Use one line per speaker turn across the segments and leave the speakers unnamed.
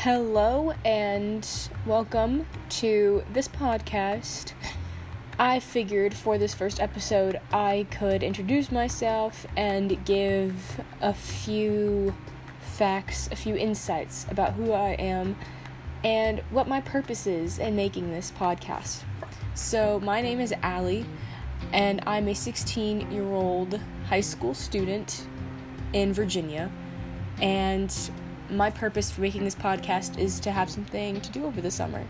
Hello and welcome to this podcast. I figured for this first episode I could introduce myself and give a few facts, a few insights about who I am and what my purpose is in making this podcast. So, my name is Allie, and I'm a 16 year old high school student in Virginia. And my purpose for making this podcast is to have something to do over the summer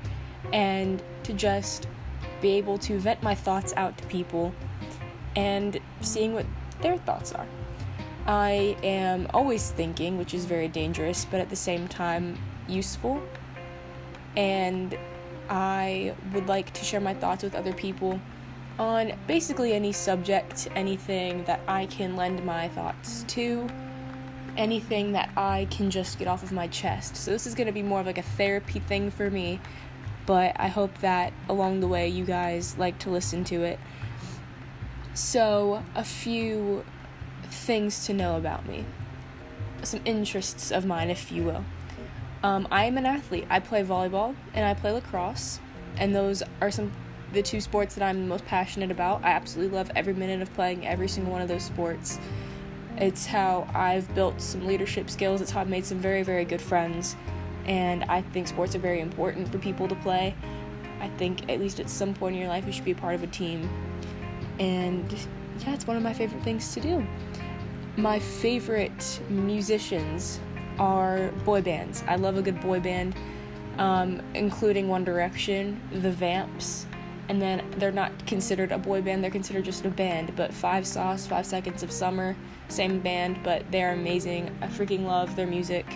and to just be able to vent my thoughts out to people and seeing what their thoughts are. I am always thinking, which is very dangerous, but at the same time useful. And I would like to share my thoughts with other people on basically any subject, anything that I can lend my thoughts to anything that I can just get off of my chest. So this is going to be more of like a therapy thing for me, but I hope that along the way you guys like to listen to it. So, a few things to know about me. Some interests of mine, if you will. Um, I am an athlete. I play volleyball and I play lacrosse, and those are some the two sports that I'm most passionate about. I absolutely love every minute of playing every single one of those sports. It's how I've built some leadership skills. It's how I've made some very, very good friends. And I think sports are very important for people to play. I think at least at some point in your life you should be a part of a team. And yeah, it's one of my favorite things to do. My favorite musicians are boy bands. I love a good boy band, um, including One Direction, The Vamps, and then they're not considered a boy band, they're considered just a band. But Five Sauce, Five Seconds of Summer, same band, but they're amazing. I freaking love their music.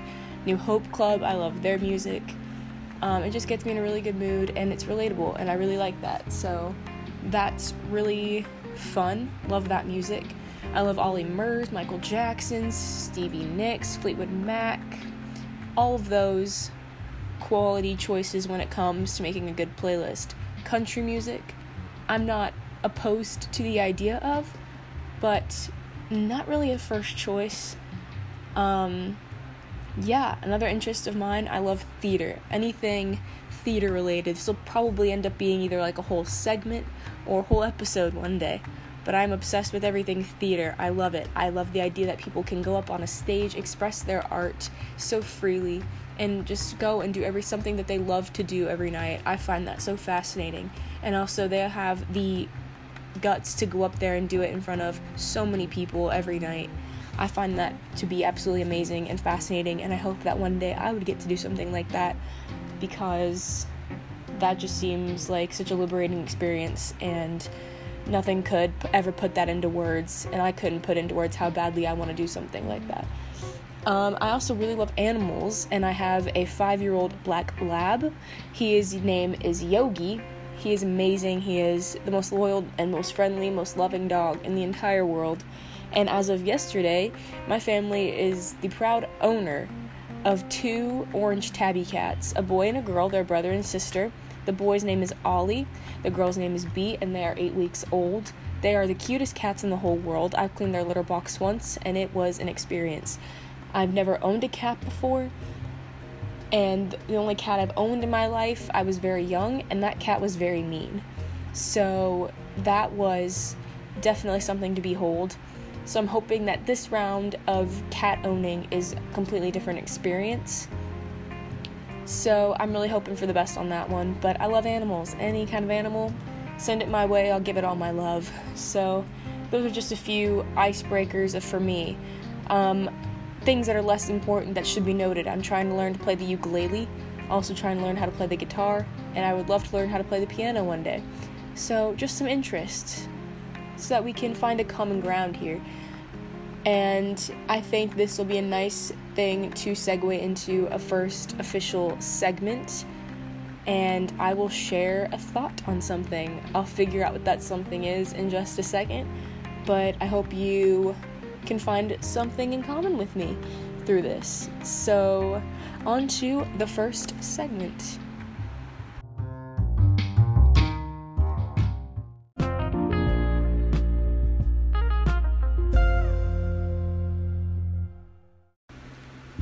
New Hope Club, I love their music. Um, it just gets me in a really good mood and it's relatable, and I really like that. So that's really fun. Love that music. I love Ollie Murs, Michael Jackson, Stevie Nicks, Fleetwood Mac, all of those quality choices when it comes to making a good playlist country music. I'm not opposed to the idea of, but not really a first choice. Um, yeah, another interest of mine, I love theater. Anything theater related. This will probably end up being either like a whole segment or a whole episode one day. But I'm obsessed with everything theater. I love it. I love the idea that people can go up on a stage, express their art so freely, and just go and do every something that they love to do every night. I find that so fascinating. And also they have the guts to go up there and do it in front of so many people every night. I find that to be absolutely amazing and fascinating and I hope that one day I would get to do something like that because that just seems like such a liberating experience and nothing could ever put that into words and I couldn't put into words how badly I want to do something like that. Um, I also really love animals, and I have a five year old black lab. His name is Yogi. He is amazing. He is the most loyal and most friendly, most loving dog in the entire world. And as of yesterday, my family is the proud owner of two orange tabby cats a boy and a girl, they're brother and sister. The boy's name is Ollie, the girl's name is Bee, and they are eight weeks old. They are the cutest cats in the whole world. I've cleaned their litter box once, and it was an experience. I've never owned a cat before, and the only cat I've owned in my life, I was very young, and that cat was very mean. So that was definitely something to behold. So I'm hoping that this round of cat owning is a completely different experience. So I'm really hoping for the best on that one. But I love animals. Any kind of animal, send it my way, I'll give it all my love. So those are just a few icebreakers for me. Um, things that are less important that should be noted. I'm trying to learn to play the ukulele, also trying to learn how to play the guitar, and I would love to learn how to play the piano one day. So, just some interests so that we can find a common ground here. And I think this will be a nice thing to segue into a first official segment. And I will share a thought on something. I'll figure out what that something is in just a second. But I hope you can find something in common with me through this. So, on to the first segment.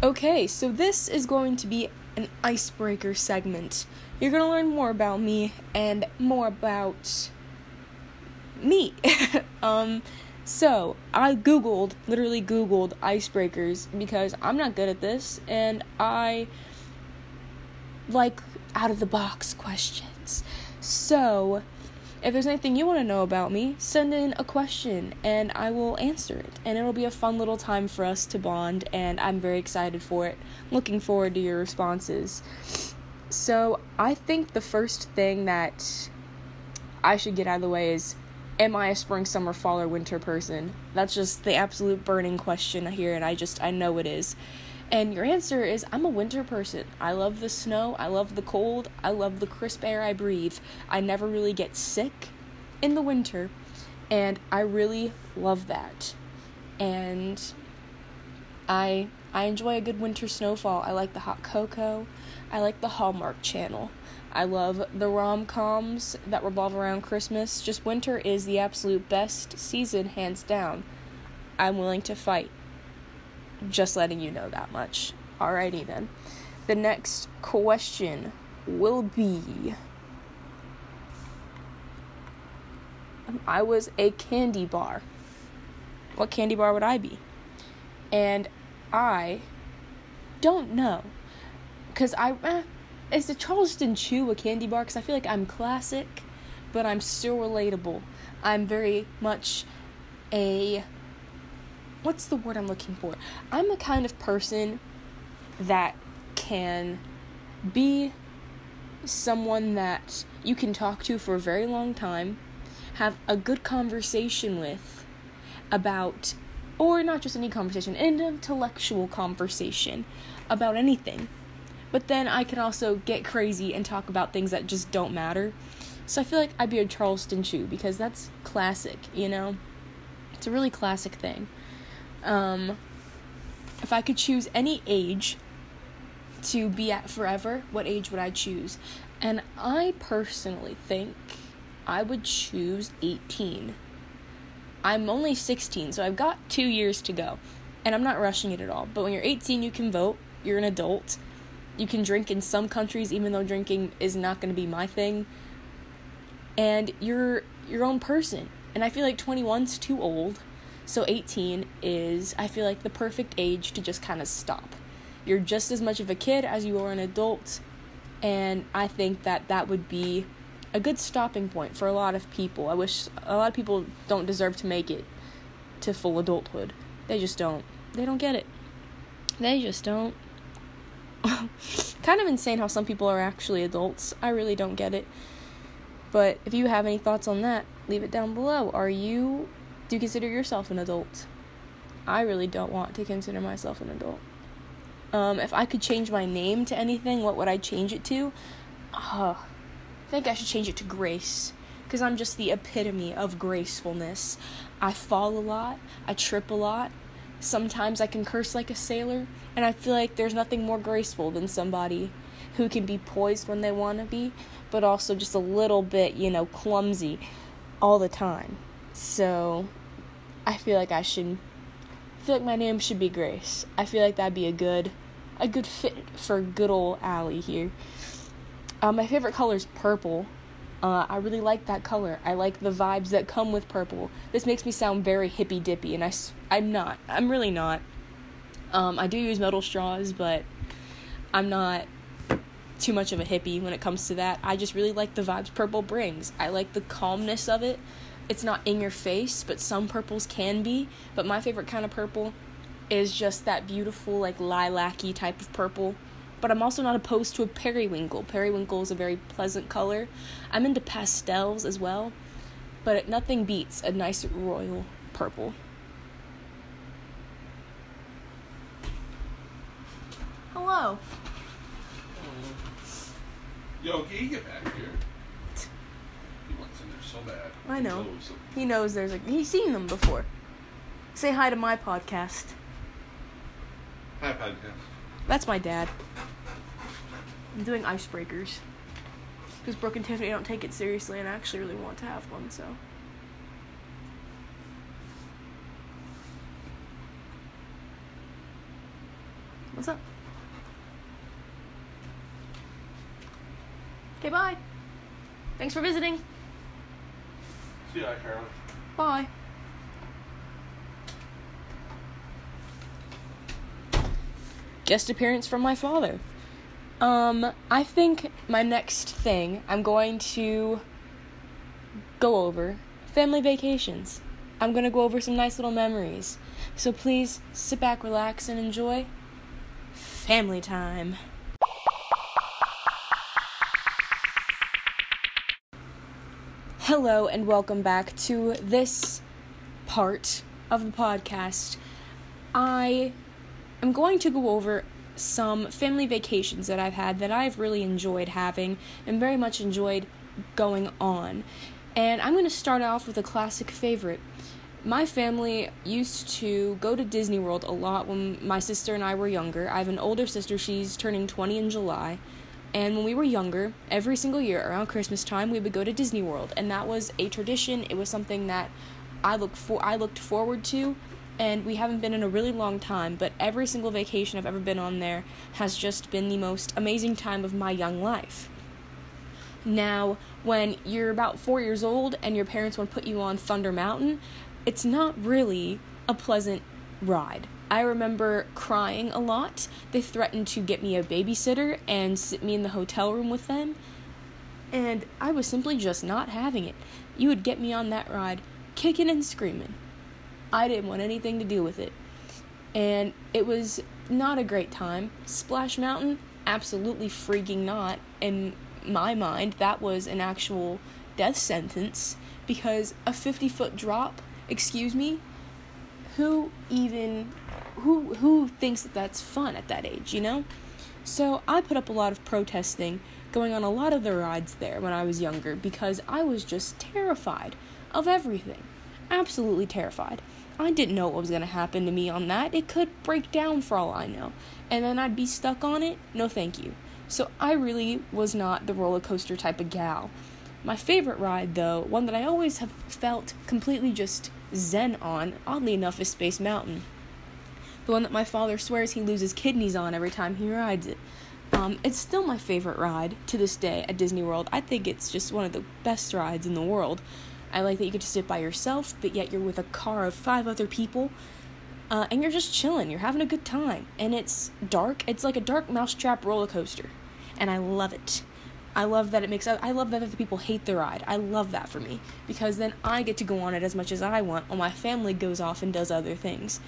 Okay, so this is going to be an icebreaker segment. You're gonna learn more about me and more about me. um, so I googled, literally googled icebreakers because I'm not good at this, and I like out of the box questions. So if there's anything you want to know about me, send in a question and I will answer it. And it'll be a fun little time for us to bond, and I'm very excited for it. Looking forward to your responses. So, I think the first thing that I should get out of the way is Am I a spring, summer, fall, or winter person? That's just the absolute burning question here, and I just, I know it is. And your answer is I'm a winter person. I love the snow, I love the cold, I love the crisp air I breathe. I never really get sick in the winter, and I really love that. And I I enjoy a good winter snowfall. I like the hot cocoa. I like the Hallmark channel. I love the rom-coms that revolve around Christmas. Just winter is the absolute best season hands down. I'm willing to fight. Just letting you know that much. Alrighty then. The next question will be I was a candy bar. What candy bar would I be? And I don't know. Because I. Eh, is the Charleston Chew a candy bar? Because I feel like I'm classic, but I'm still relatable. I'm very much a what's the word I'm looking for? I'm the kind of person that can be someone that you can talk to for a very long time, have a good conversation with about, or not just any conversation, an intellectual conversation about anything. But then I can also get crazy and talk about things that just don't matter. So I feel like I'd be a Charleston Chew because that's classic, you know? It's a really classic thing. Um, if I could choose any age to be at forever, what age would I choose? And I personally think I would choose 18. I'm only 16, so I've got two years to go. And I'm not rushing it at all. But when you're 18, you can vote, you're an adult. You can drink in some countries, even though drinking is not going to be my thing. And you're your own person. And I feel like 21's too old so 18 is, I feel like, the perfect age to just kind of stop. You're just as much of a kid as you are an adult, and I think that that would be a good stopping point for a lot of people. I wish a lot of people don't deserve to make it to full adulthood. They just don't. They don't get it. They just don't. kind of insane how some people are actually adults. I really don't get it. But if you have any thoughts on that, leave it down below. Are you do you consider yourself an adult? I really don't want to consider myself an adult. Um, if I could change my name to anything, what would I change it to? Uh, I think I should change it to Grace. Because I'm just the epitome of gracefulness. I fall a lot, I trip a lot. Sometimes I can curse like a sailor, and I feel like there's nothing more graceful than somebody who can be poised when they want to be, but also just a little bit, you know, clumsy all the time. So, I feel like I should feel like my name should be Grace. I feel like that'd be a good a good fit for good old Allie here. Uh, my favorite color is purple. Uh, I really like that color. I like the vibes that come with purple. This makes me sound very hippy dippy, and I, I'm not. I'm really not. Um, I do use metal straws, but I'm not too much of a hippie when it comes to that. I just really like the vibes purple brings. I like the calmness of it it's not in your face, but some purples can be. But my favorite kind of purple is just that beautiful, like lilac-y type of purple. But I'm also not opposed to a periwinkle. Periwinkle is a very pleasant color. I'm into pastels as well, but nothing beats a nice royal purple. Hello.
Yo, can you get back here? He wants in there so bad.
I know. He knows there's a. He's seen them before. Say hi to my podcast.
Hi, podcast.
That's my dad. I'm doing icebreakers. Because Brooke and Tiffany don't take it seriously, and I actually really want to have one, so. What's up? Okay, bye. Thanks for visiting.
See ya, Carolyn.
Bye. Guest appearance from my father. Um, I think my next thing I'm going to go over family vacations. I'm going to go over some nice little memories. So please sit back, relax, and enjoy family time. Hello, and welcome back to this part of the podcast. I am going to go over some family vacations that I've had that I've really enjoyed having and very much enjoyed going on. And I'm going to start off with a classic favorite. My family used to go to Disney World a lot when my sister and I were younger. I have an older sister, she's turning 20 in July. And when we were younger, every single year around Christmas time, we would go to Disney World, and that was a tradition. It was something that I looked for I looked forward to, and we haven't been in a really long time, but every single vacation I've ever been on there has just been the most amazing time of my young life. Now, when you're about 4 years old and your parents want to put you on Thunder Mountain, it's not really a pleasant ride. I remember crying a lot. They threatened to get me a babysitter and sit me in the hotel room with them. And I was simply just not having it. You would get me on that ride, kicking and screaming. I didn't want anything to do with it. And it was not a great time. Splash Mountain, absolutely freaking not. In my mind, that was an actual death sentence because a 50 foot drop, excuse me, who even who who thinks that that's fun at that age, you know? So I put up a lot of protesting going on a lot of the rides there when I was younger because I was just terrified of everything. Absolutely terrified. I didn't know what was going to happen to me on that. It could break down for all I know. And then I'd be stuck on it. No, thank you. So I really was not the roller coaster type of gal. My favorite ride, though, one that I always have felt completely just zen on, oddly enough, is Space Mountain the one that my father swears he loses kidneys on every time he rides it. Um, it's still my favorite ride to this day at Disney World. I think it's just one of the best rides in the world. I like that you get to sit by yourself, but yet you're with a car of five other people, uh, and you're just chilling. You're having a good time, and it's dark. It's like a dark mousetrap roller coaster, and I love it. I love that it makes. I love that other people hate the ride. I love that for me because then I get to go on it as much as I want, while my family goes off and does other things.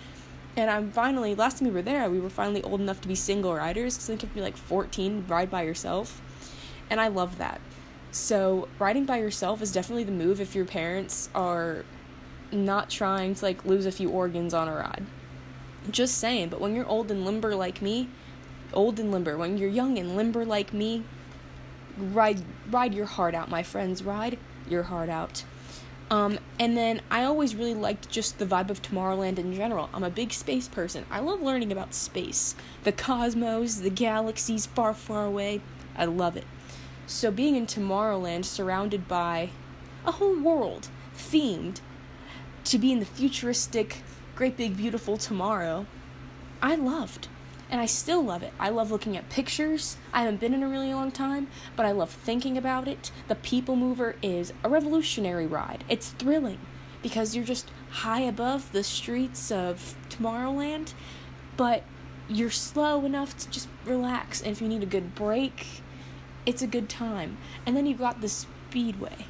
And I'm finally, last time we were there, we were finally old enough to be single riders. So I think you be like 14, ride by yourself. And I love that. So riding by yourself is definitely the move if your parents are not trying to like lose a few organs on a ride. Just saying, but when you're old and limber like me, old and limber, when you're young and limber like me, ride ride your heart out, my friends. Ride your heart out. Um, and then I always really liked just the vibe of Tomorrowland in general. I'm a big space person. I love learning about space, the cosmos, the galaxies far, far away. I love it. So being in Tomorrowland, surrounded by a whole world themed to be in the futuristic, great big beautiful tomorrow, I loved and I still love it. I love looking at pictures. I haven't been in a really long time, but I love thinking about it. The People Mover is a revolutionary ride. It's thrilling because you're just high above the streets of Tomorrowland, but you're slow enough to just relax. And if you need a good break, it's a good time. And then you've got the Speedway.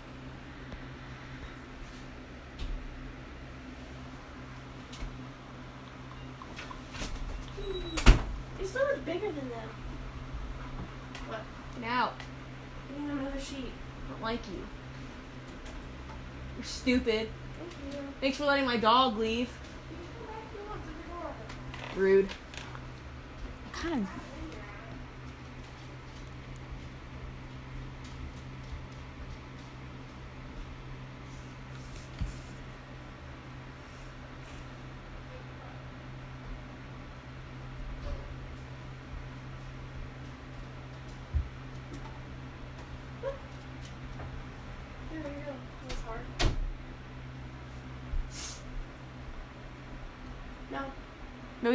It's so much bigger than them.
What? Now. Give me another sheet. I don't like you. You're stupid.
Thank you.
Thanks for letting my dog leave. Rude. I kind of.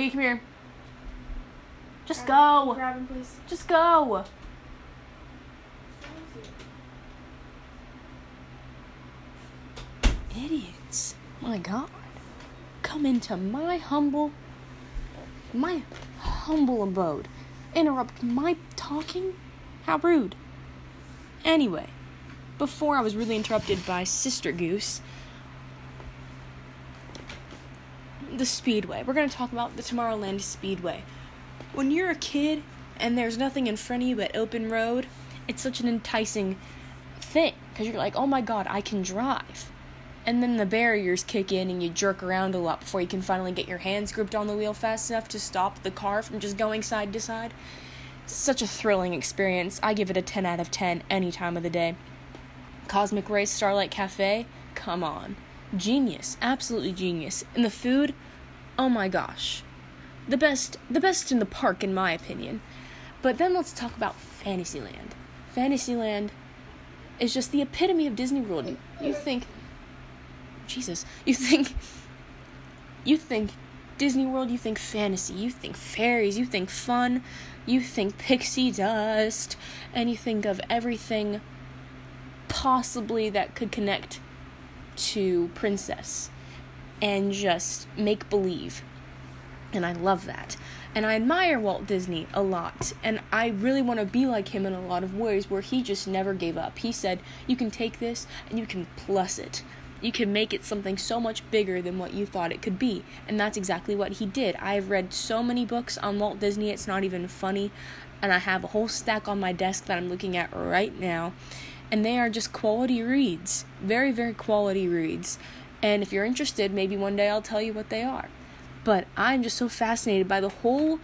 Come here. Just go.
Grab him, please.
Just go. Idiots. My God. Come into my humble, my humble abode. Interrupt my talking? How rude. Anyway, before I was really interrupted by Sister Goose, the Speedway. We're going to talk about the Tomorrowland Speedway. When you're a kid and there's nothing in front of you but open road, it's such an enticing thing because you're like, oh my god, I can drive. And then the barriers kick in and you jerk around a lot before you can finally get your hands gripped on the wheel fast enough to stop the car from just going side to side. Such a thrilling experience. I give it a 10 out of 10 any time of the day. Cosmic Ray's Starlight Cafe, come on. Genius, absolutely genius. And the food, oh my gosh. The best the best in the park in my opinion. But then let's talk about Fantasyland. Fantasyland is just the epitome of Disney World. You, think Jesus, you think you think Disney World, you think fantasy, you think fairies, you think fun, you think pixie dust, and you think of everything possibly that could connect to princess and just make believe. And I love that. And I admire Walt Disney a lot. And I really want to be like him in a lot of ways where he just never gave up. He said, You can take this and you can plus it. You can make it something so much bigger than what you thought it could be. And that's exactly what he did. I've read so many books on Walt Disney, it's not even funny. And I have a whole stack on my desk that I'm looking at right now. And they are just quality reads. Very, very quality reads. And if you're interested, maybe one day I'll tell you what they are. But I'm just so fascinated by the whole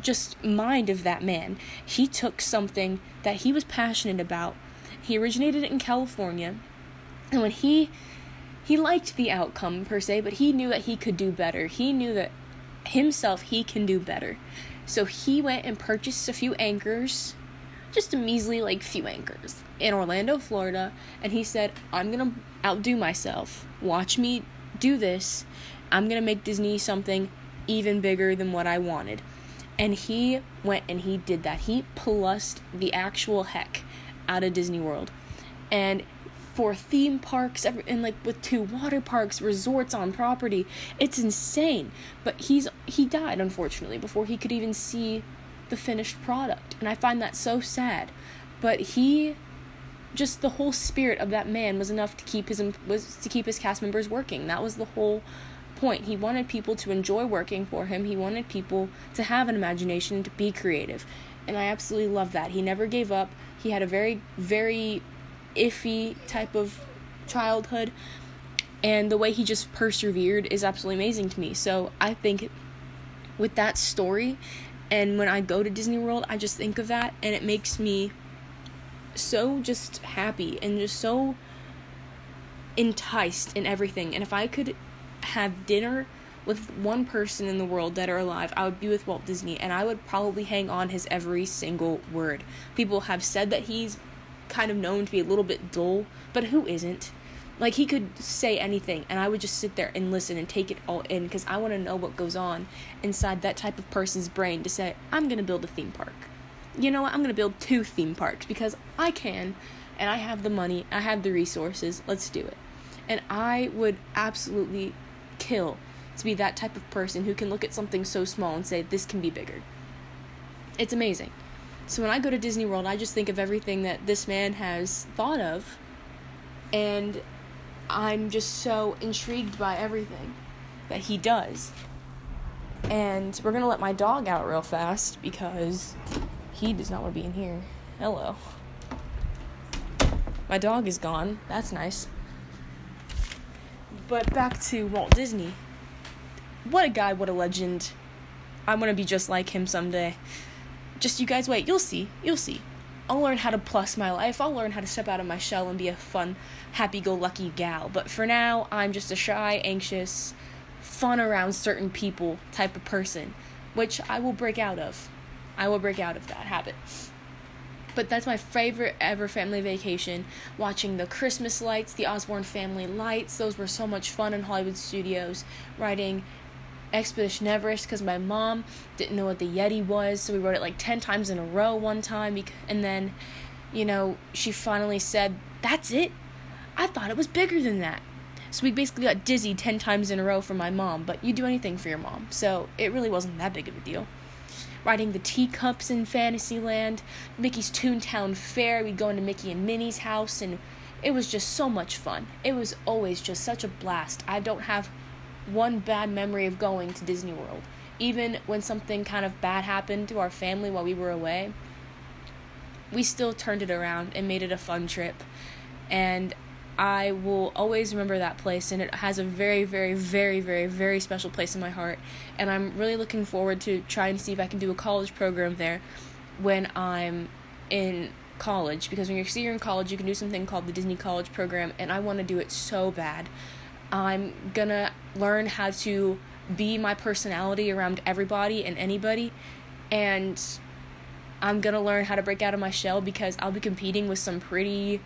just mind of that man. He took something that he was passionate about. He originated it in California. And when he he liked the outcome per se, but he knew that he could do better. He knew that himself he can do better. So he went and purchased a few anchors, just a measly like few anchors in Orlando, Florida, and he said, "I'm going to outdo myself. Watch me do this. I'm going to make Disney something even bigger than what I wanted." And he went and he did that. He plussed the actual heck out of Disney World. And for theme parks and like with two water parks resorts on property it's insane but he's he died unfortunately before he could even see the finished product and i find that so sad. But he just the whole spirit of that man was enough to keep his was to keep his cast members working. That was the whole point. He wanted people to enjoy working for him. He wanted people to have an imagination to be creative. And i absolutely love that. He never gave up. He had a very very iffy type of childhood. And the way he just persevered is absolutely amazing to me. So I think with that story and when I go to Disney World, I just think of that and it makes me so just happy and just so enticed in everything. And if I could have dinner with one person in the world that are alive, I would be with Walt Disney and I would probably hang on his every single word. People have said that he's kind of known to be a little bit dull, but who isn't? Like he could say anything and I would just sit there and listen and take it all in because I want to know what goes on inside that type of person's brain to say, I'm going to build a theme park. You know what? I'm going to build two theme parks because I can and I have the money, I have the resources. Let's do it. And I would absolutely kill to be that type of person who can look at something so small and say, this can be bigger. It's amazing. So when I go to Disney World, I just think of everything that this man has thought of, and I'm just so intrigued by everything that he does. And we're gonna let my dog out real fast because he does not want to be in here. Hello. My dog is gone. That's nice. But back to Walt Disney. What a guy, what a legend. I want to be just like him someday. Just you guys wait, you'll see. You'll see. I'll learn how to plus my life. I'll learn how to step out of my shell and be a fun, happy go lucky gal. But for now, I'm just a shy, anxious, fun around certain people type of person, which I will break out of. I will break out of that habit. But that's my favorite ever family vacation. Watching the Christmas lights, the Osborne family lights. Those were so much fun in Hollywood studios. Riding Expedition Everest because my mom didn't know what the Yeti was, so we wrote it like 10 times in a row one time. And then, you know, she finally said, That's it? I thought it was bigger than that. So we basically got dizzy 10 times in a row from my mom, but you do anything for your mom. So it really wasn't that big of a deal. Riding the teacups in Fantasyland, Mickey's Toontown Fair, we'd go into Mickey and Minnie's house, and it was just so much fun. It was always just such a blast. I don't have one bad memory of going to Disney World. Even when something kind of bad happened to our family while we were away, we still turned it around and made it a fun trip. And I will always remember that place, and it has a very, very, very, very, very special place in my heart. And I'm really looking forward to trying to see if I can do a college program there when I'm in college. Because when you're senior in college, you can do something called the Disney College Program, and I want to do it so bad. I'm gonna learn how to be my personality around everybody and anybody, and I'm gonna learn how to break out of my shell because I'll be competing with some pretty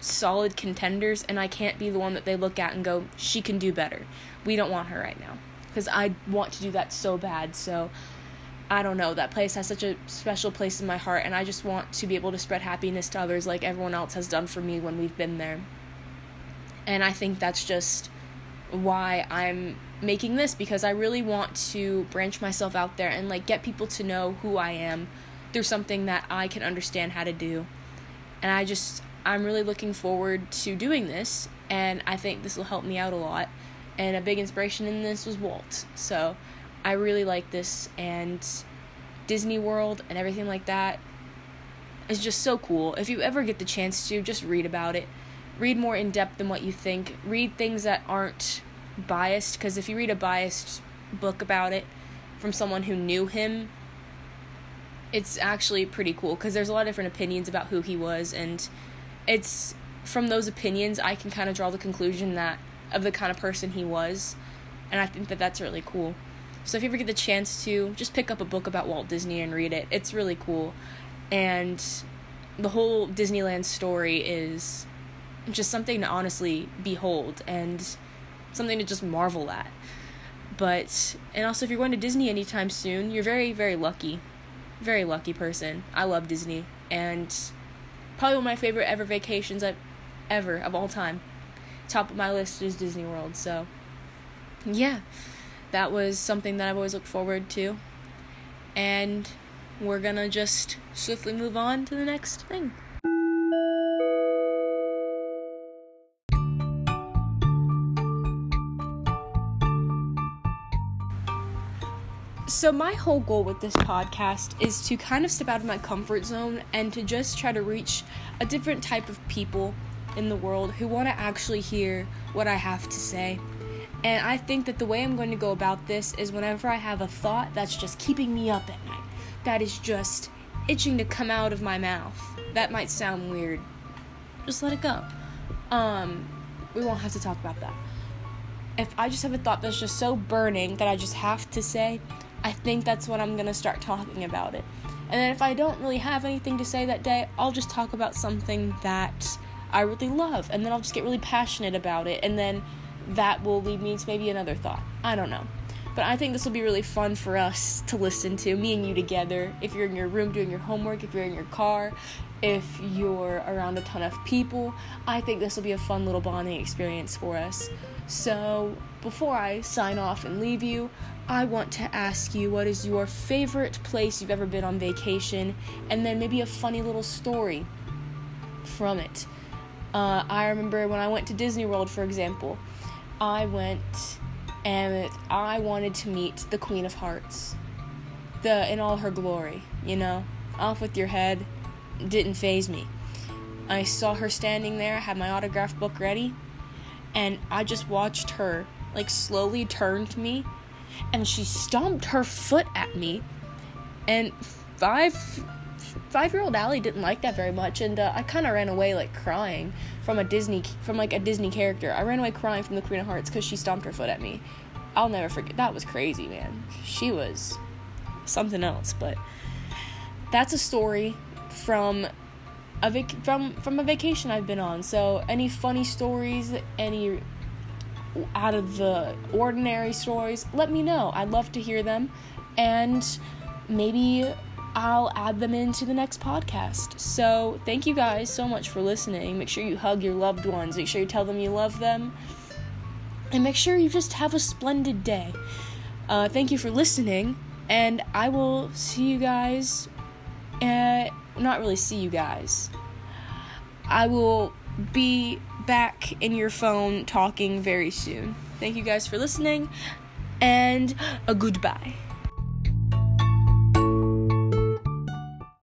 solid contenders, and I can't be the one that they look at and go, she can do better. We don't want her right now. Because I want to do that so bad. So I don't know. That place has such a special place in my heart, and I just want to be able to spread happiness to others like everyone else has done for me when we've been there. And I think that's just why I'm making this because I really want to branch myself out there and like get people to know who I am through something that I can understand how to do. And I just I'm really looking forward to doing this, and I think this will help me out a lot. And a big inspiration in this was Walt. So I really like this, and Disney World and everything like that is just so cool. If you ever get the chance to, just read about it. Read more in depth than what you think. Read things that aren't biased, because if you read a biased book about it from someone who knew him, it's actually pretty cool because there's a lot of different opinions about who he was and it's from those opinions I can kind of draw the conclusion that of the kind of person he was, and I think that that's really cool. So if you ever get the chance to, just pick up a book about Walt Disney and read it. It's really cool, and the whole Disneyland story is just something to honestly behold and something to just marvel at. But and also if you're going to Disney anytime soon, you're very very lucky. Very lucky person. I love Disney and Probably one of my favorite ever vacations I've ever of all time. Top of my list is Disney World. So, yeah, that was something that I've always looked forward to. And we're gonna just swiftly move on to the next thing. So, my whole goal with this podcast is to kind of step out of my comfort zone and to just try to reach a different type of people in the world who want to actually hear what I have to say. And I think that the way I'm going to go about this is whenever I have a thought that's just keeping me up at night, that is just itching to come out of my mouth. That might sound weird. Just let it go. Um, we won't have to talk about that. If I just have a thought that's just so burning that I just have to say, I think that's when I'm gonna start talking about it. And then if I don't really have anything to say that day, I'll just talk about something that I really love. And then I'll just get really passionate about it. And then that will lead me to maybe another thought. I don't know. But I think this will be really fun for us to listen to, me and you together. If you're in your room doing your homework, if you're in your car, if you're around a ton of people, I think this will be a fun little bonding experience for us. So, before I sign off and leave you, I want to ask you what is your favorite place you've ever been on vacation, and then maybe a funny little story from it. Uh, I remember when I went to Disney World, for example, I went and I wanted to meet the Queen of Hearts, the in all her glory. You know, off with your head, didn't faze me. I saw her standing there, I had my autograph book ready, and I just watched her like slowly turned me and she stomped her foot at me. And five five year old Allie didn't like that very much, and uh, I kind of ran away like crying from a Disney from like a Disney character. I ran away crying from the Queen of Hearts because she stomped her foot at me. I'll never forget. That was crazy, man. She was something else, but that's a story from a vac- from from a vacation I've been on. So any funny stories, any out of the ordinary stories, let me know. I'd love to hear them. And maybe I'll add them into the next podcast. So, thank you guys so much for listening. Make sure you hug your loved ones, make sure you tell them you love them. and make sure you just have a splendid day. Uh, thank you for listening, and I will see you guys. Uh, not really see you guys. I will be back in your phone talking very soon. Thank you guys for listening, and a goodbye.